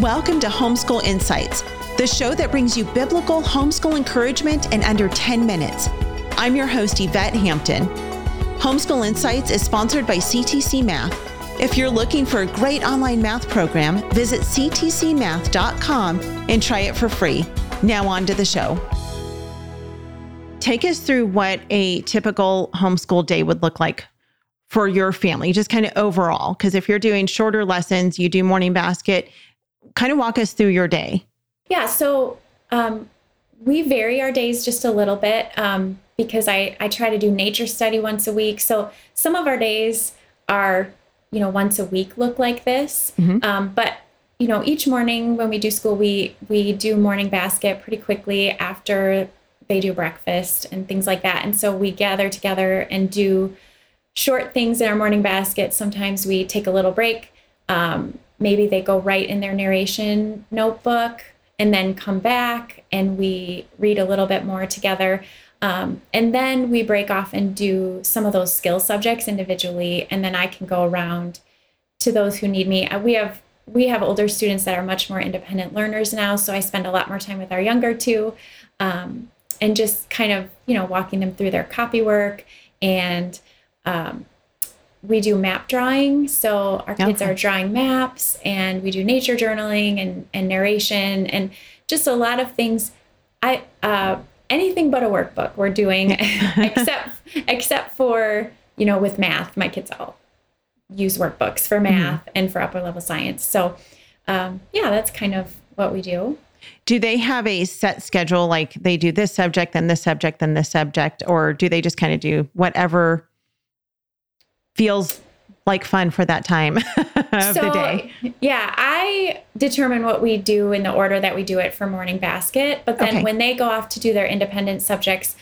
Welcome to Homeschool Insights, the show that brings you biblical homeschool encouragement in under 10 minutes. I'm your host, Yvette Hampton. Homeschool Insights is sponsored by CTC Math. If you're looking for a great online math program, visit ctcmath.com and try it for free. Now, on to the show. Take us through what a typical homeschool day would look like for your family, just kind of overall. Because if you're doing shorter lessons, you do morning basket, kind of walk us through your day. Yeah. So um, we vary our days just a little bit um, because I, I try to do nature study once a week. So some of our days are, you know, once a week look like this. Mm-hmm. Um, but you know, each morning when we do school, we we do morning basket pretty quickly after they do breakfast and things like that. And so we gather together and do short things in our morning basket. Sometimes we take a little break. Um, maybe they go right in their narration notebook and then come back and we read a little bit more together. Um, and then we break off and do some of those skill subjects individually, and then I can go around to those who need me. Uh, we have we have older students that are much more independent learners now, so I spend a lot more time with our younger two, um, and just kind of you know walking them through their copy work and um, we do map drawing. So our kids okay. are drawing maps and we do nature journaling and, and narration and just a lot of things. I uh, anything but a workbook we're doing except except for, you know, with math. My kids all use workbooks for mm-hmm. math mm-hmm. and for upper level science. So um, yeah, that's kind of what we do. Do they have a set schedule like they do this subject, then this subject, then this subject, or do they just kind of do whatever feels like fun for that time of so, the day? Yeah, I determine what we do in the order that we do it for morning basket. But then okay. when they go off to do their independent subjects,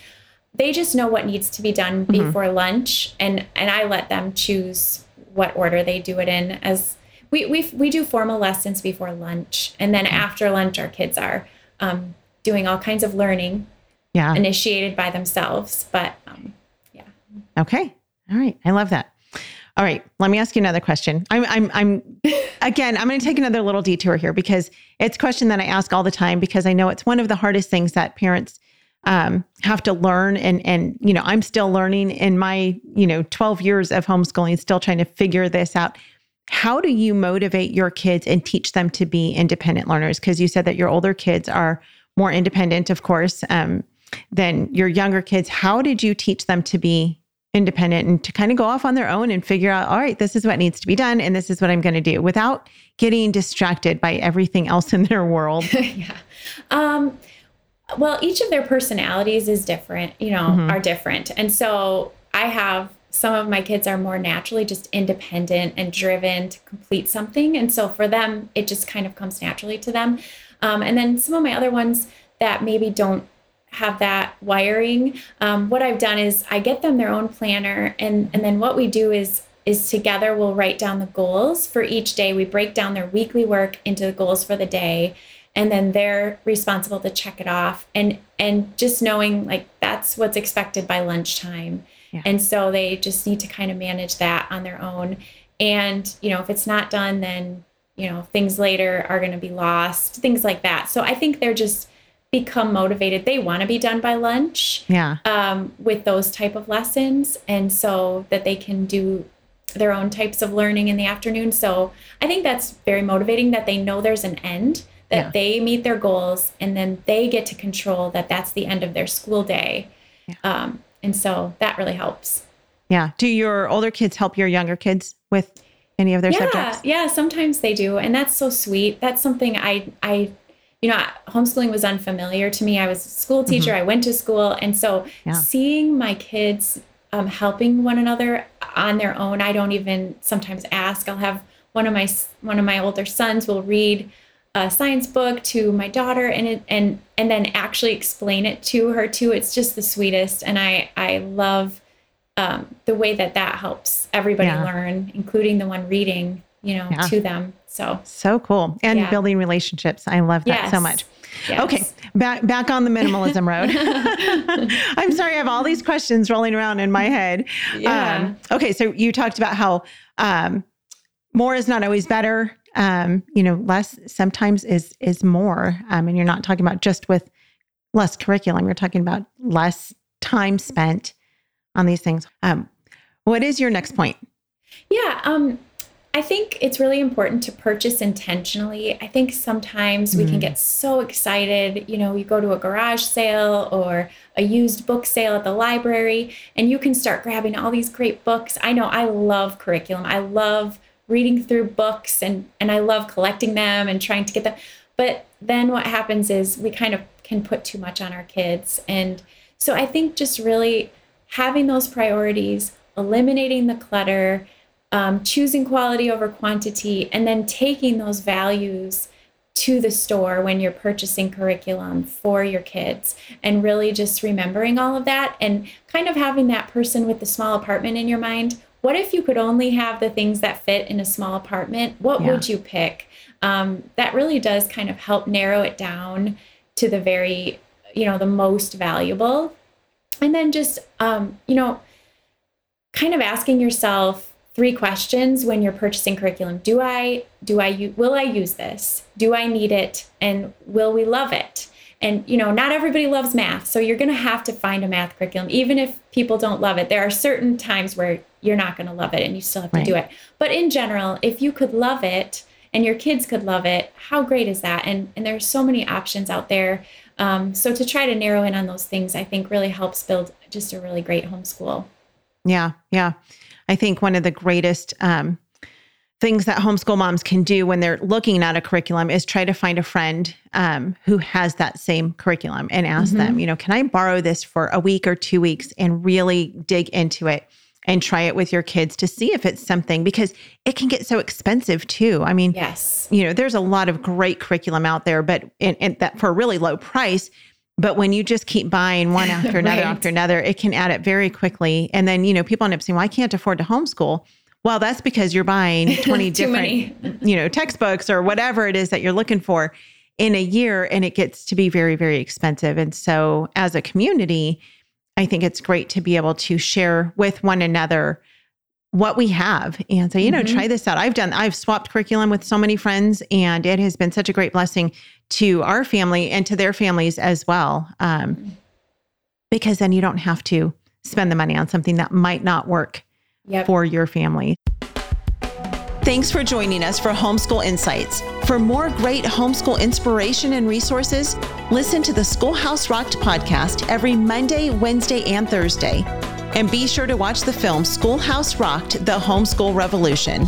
they just know what needs to be done mm-hmm. before lunch, and and I let them choose what order they do it in. As we we we do formal lessons before lunch, and then after lunch, our kids are um, doing all kinds of learning, yeah, initiated by themselves. But um, yeah, okay, all right, I love that. All right, let me ask you another question. I'm, I'm, I'm again, I'm going to take another little detour here because it's a question that I ask all the time because I know it's one of the hardest things that parents um, have to learn. And, and, you know, I'm still learning in my, you know, 12 years of homeschooling, still trying to figure this out. How do you motivate your kids and teach them to be independent learners? Because you said that your older kids are more independent, of course, um, than your younger kids. How did you teach them to be independent and to kind of go off on their own and figure out, all right, this is what needs to be done and this is what I'm going to do without getting distracted by everything else in their world. yeah. Um, well, each of their personalities is different, you know, mm-hmm. are different. And so I have some of my kids are more naturally just independent and driven to complete something. And so for them, it just kind of comes naturally to them. Um, and then some of my other ones that maybe don't have that wiring, um, what I've done is I get them their own planner, and and then what we do is is together we'll write down the goals for each day. We break down their weekly work into the goals for the day, and then they're responsible to check it off. And and just knowing like that's what's expected by lunchtime, yeah. and so they just need to kind of manage that on their own. And you know if it's not done, then you know things later are going to be lost, things like that. So I think they're just become motivated. They want to be done by lunch yeah. um, with those type of lessons and so that they can do their own types of learning in the afternoon. So i think that's very motivating that they know there's an end that yeah. they meet their goals and then they get to control that that's the end of their school day. Yeah. um, and so that really helps. Yeah. Do your older kids help your younger kids with any of their yeah, subjects? Yeah sometimes they do and that's so sweet. That's something i i you know, homeschooling was unfamiliar to me. I was a school mm-hmm. teacher, mm-hmm. I went to school. And so yeah. seeing my kids um, helping one another on their own, I don't even sometimes ask. I'll have one of my one of my older sons will read a science book to my daughter and it, and and then actually explain it to her too. It's just the sweetest, and I I love um, the way that that helps everybody yeah. learn, including the one reading, you know, yeah. to them. So so cool. And yeah. building relationships. I love that yes. so much. Yes. Okay, back back on the minimalism road. I'm sorry, I have all these questions rolling around in my head. Yeah. Um, okay, so you talked about how um, more is not always better. Um, you know, less sometimes is is more. Um, and you're not talking about just with less curriculum. You're talking about less time spent on these things. Um, what is your next point? Yeah, um, I think it's really important to purchase intentionally. I think sometimes we mm. can get so excited. You know, you go to a garage sale or a used book sale at the library, and you can start grabbing all these great books. I know I love curriculum. I love reading through books and and I love collecting them and trying to get them. But then what happens is we kind of can put too much on our kids. And so I think just really having those priorities, eliminating the clutter, um, choosing quality over quantity, and then taking those values to the store when you're purchasing curriculum for your kids and really just remembering all of that and kind of having that person with the small apartment in your mind. What if you could only have the things that fit in a small apartment? What yeah. would you pick? Um, that really does kind of help narrow it down to the very, you know, the most valuable. And then just, um, you know, kind of asking yourself, three questions when you're purchasing curriculum. Do i do i will i use this? Do i need it? And will we love it? And you know not everybody loves math so you're going to have to find a math curriculum even if people don't love it. There are certain times where you're not going to love it and you still have to right. do it. But in general if you could love it and your kids could love it how great is that? And and there's so many options out there. Um, so to try to narrow in on those things i think really helps build just a really great homeschool yeah yeah I think one of the greatest um, things that homeschool moms can do when they're looking at a curriculum is try to find a friend um, who has that same curriculum and ask mm-hmm. them, you know, can I borrow this for a week or two weeks and really dig into it and try it with your kids to see if it's something because it can get so expensive too. I mean, yes, you know, there's a lot of great curriculum out there, but and, and that for a really low price. But when you just keep buying one after another right. after another, it can add up very quickly. And then, you know, people end up saying, well, I can't afford to homeschool. Well, that's because you're buying 20 different, you know, textbooks or whatever it is that you're looking for in a year and it gets to be very, very expensive. And so as a community, I think it's great to be able to share with one another what we have and say, you know, mm-hmm. try this out. I've done, I've swapped curriculum with so many friends and it has been such a great blessing to our family and to their families as well. Um, because then you don't have to spend the money on something that might not work yep. for your family. Thanks for joining us for Homeschool Insights. For more great homeschool inspiration and resources, listen to the Schoolhouse Rocked podcast every Monday, Wednesday, and Thursday. And be sure to watch the film Schoolhouse Rocked The Homeschool Revolution.